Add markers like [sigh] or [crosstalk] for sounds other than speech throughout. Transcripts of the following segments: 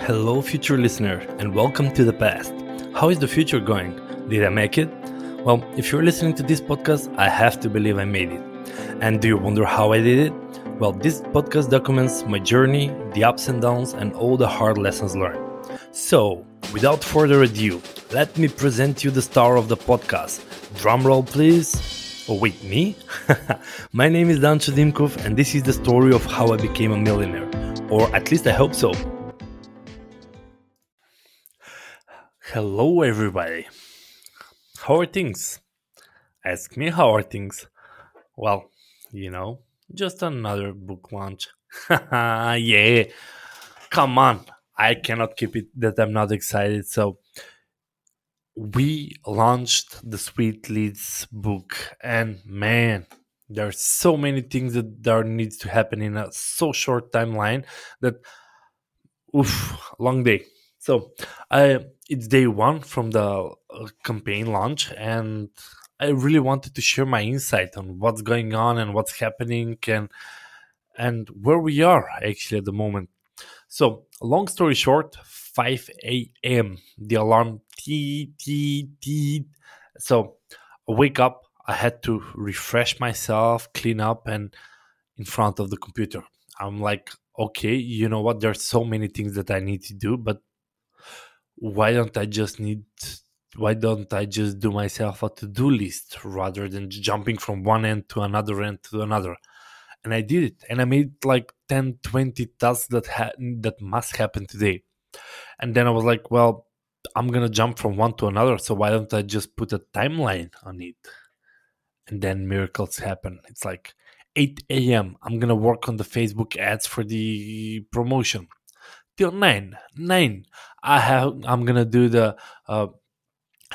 Hello, future listener, and welcome to the past. How is the future going? Did I make it? Well, if you're listening to this podcast, I have to believe I made it. And do you wonder how I did it? Well, this podcast documents my journey, the ups and downs, and all the hard lessons learned. So, without further ado, let me present you the star of the podcast. Drumroll, please. Oh, wait, me? [laughs] my name is Dan Dimkov, and this is the story of how I became a millionaire. Or at least I hope so. Hello, everybody. How are things? Ask me how are things. Well, you know, just another book launch. [laughs] yeah, come on. I cannot keep it that I'm not excited. So, we launched the Sweet Leads book, and man, there are so many things that there needs to happen in a so short timeline that, oof, long day. So, I it's day one from the uh, campaign launch, and I really wanted to share my insight on what's going on and what's happening and and where we are actually at the moment. So, long story short, 5 a.m. The alarm tee tee tee. So, I wake up. I had to refresh myself, clean up, and in front of the computer. I'm like, okay, you know what? There's so many things that I need to do, but why don't I just need why don't I just do myself a to-do list rather than jumping from one end to another end to another? And I did it, and I made like 10, 20 tasks that ha- that must happen today. And then I was like, well, I'm gonna jump from one to another, so why don't I just put a timeline on it? And then miracles happen. It's like 8 a.m. I'm gonna work on the Facebook ads for the promotion till 9 9 i have i'm gonna do the uh,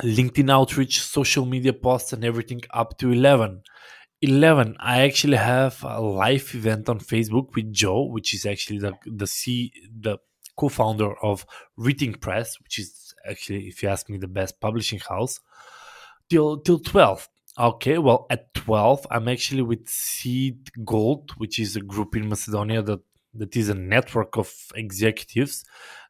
linkedin outreach social media posts and everything up to 11 11 i actually have a live event on facebook with joe which is actually the the c the co-founder of Rethink Press which is actually if you ask me the best publishing house. Till till 12 okay well at 12 i'm actually with CEED Gold which is a group in macedonia that that is a network of executives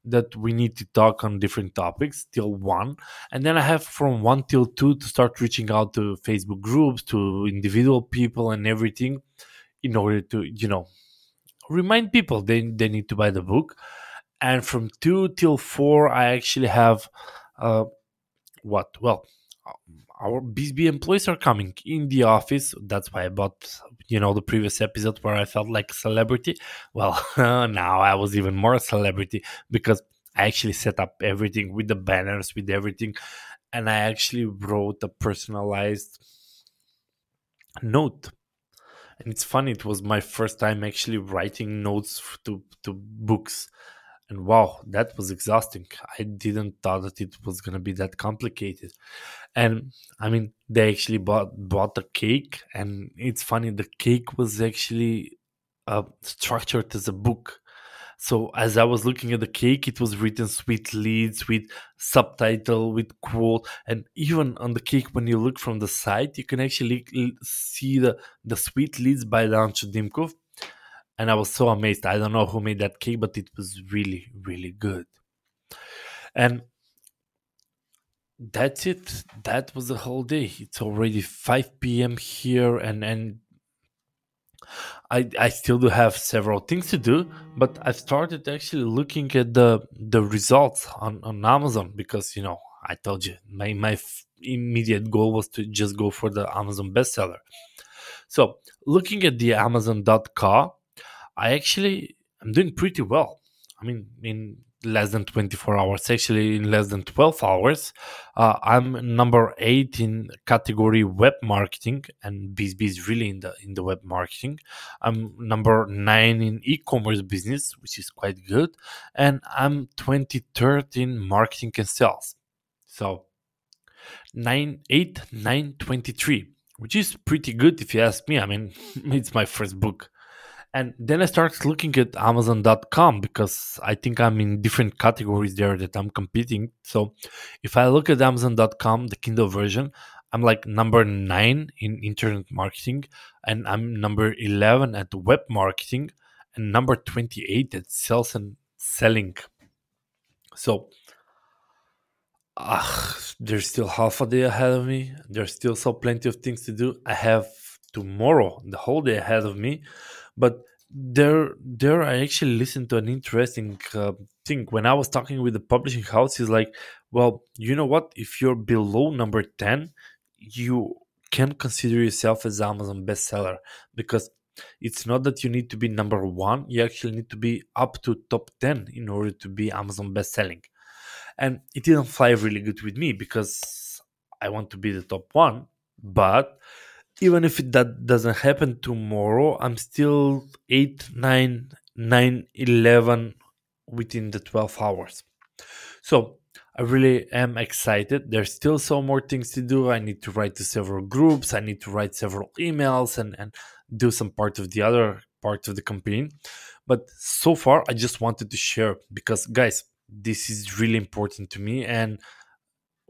that we need to talk on different topics till one. And then i have from one till two to start reaching out to facebook groups to individual people and everything in order to you know remind people they, they need to buy the book. And from two till four i actually have uh what? Well our BSB employees are coming in the office. That's why I bought, you know, the previous episode where I felt like a celebrity. Well, [laughs] now I was even more a celebrity because I actually set up everything with the banners, with everything. And I actually wrote a personalized note. And it's funny, it was my first time actually writing notes to, to books and wow that was exhausting. I didn't thought that it was to be that complicated. And i mean they actually bought bought a cake and it's funny the cake was actually uh, structured as a book. So as i was looking at the cake it was written sweet leads with subtitle with quote and even on the cake when you look from the side you can actually see the the sweet leads by Dan Dimkov and I was so amazed. I don't know who made that cake, but it was really, really good. And that's it. That was the whole day. It's already 5 p.m. here, and and I I still do have several things to do, but I started actually looking at the the results on on Amazon because you know I told you my my immediate goal was to just go for the Amazon bestseller. So looking at the Amazon.com I actually am doing pretty well. I mean, in less than 24 hours, actually in less than 12 hours, uh, I'm number eight in category web marketing, and BSB is really in the in the web marketing. I'm number nine in e-commerce business, which is quite good, and I'm 23rd in marketing and sales. So nine, eight, nine, 23, which is pretty good if you ask me. I mean, [laughs] it's my first book and then i started looking at amazon.com because i think i'm in different categories there that i'm competing so if i look at amazon.com the kindle version i'm like number 9 in internet marketing and i'm number 11 at web marketing and number 28 at sales and selling So, uh, there's still half a day ahead of me. There's still so plenty of things to do. I have tomorrow, the whole day ahead of me. But there, there, I actually listened to an interesting uh, thing when I was talking with the publishing house. Is like, well, you know what? If you're below number ten, you can consider yourself as Amazon bestseller because it's not that you need to be number one. You actually need to be up to top ten in order to be Amazon bestselling and it didn't fly really good with me because I want to be the top one. But even if that doesn't happen tomorrow, I'm still 8, 9, 9, 11 within the 12 hours. So I really am excited. There's still so more things to do. I need to write to several groups. I need to write several emails and, and do some part of the other part of the campaign. But so far, I just wanted to share because, guys, this is really important to me and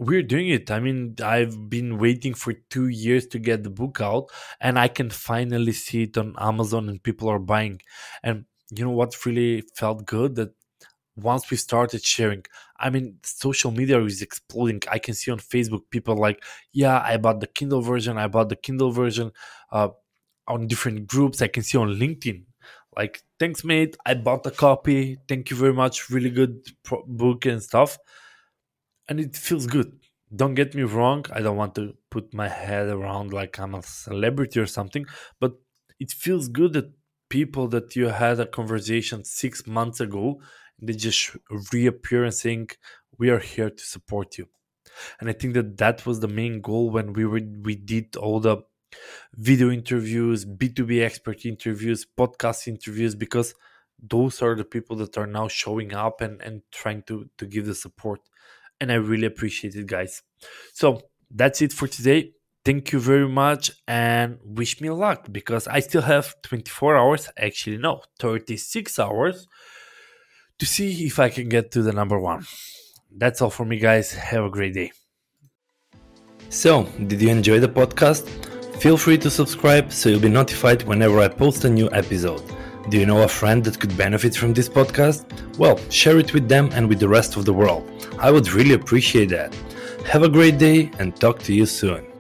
we're doing it. I mean i've been waiting for two years to get the book out and i can finally see it on amazon and people are buying. And you know what really felt good? That once we started sharing i mean social media is exploding. I can see on facebook people like yeah i bought the kindle version i bought the kindle version uh, on different groups. I can see on linkedin like thanks mate. I bought a copy. Thank you very much. Really good pro- book and stuff and it feels good don't get me wrong i don't want to put my head around like i'm a celebrity or something but it feels good that people that you had a conversation six months ago they just reappear and saying we are here to support you and i think that that was the main goal when we were we did all the video interviews, B2B expert interviews, podcast interviews, because those are the people that are now showing up and, and trying to, to give the support. And I really appreciate it, guys. So that's it for today. Thank you very much and wish me luck because I still have 24 hours, actually, no, 36 hours to see if I can get to the number one. That's all for me, guys. Have a great day. So, did you enjoy the podcast? Feel free to subscribe so you'll be notified whenever I post a new episode. Do you know a friend that could benefit from this podcast? Well, share it with them and with the rest of the world. I would really appreciate that. Have a great day and talk to you soon.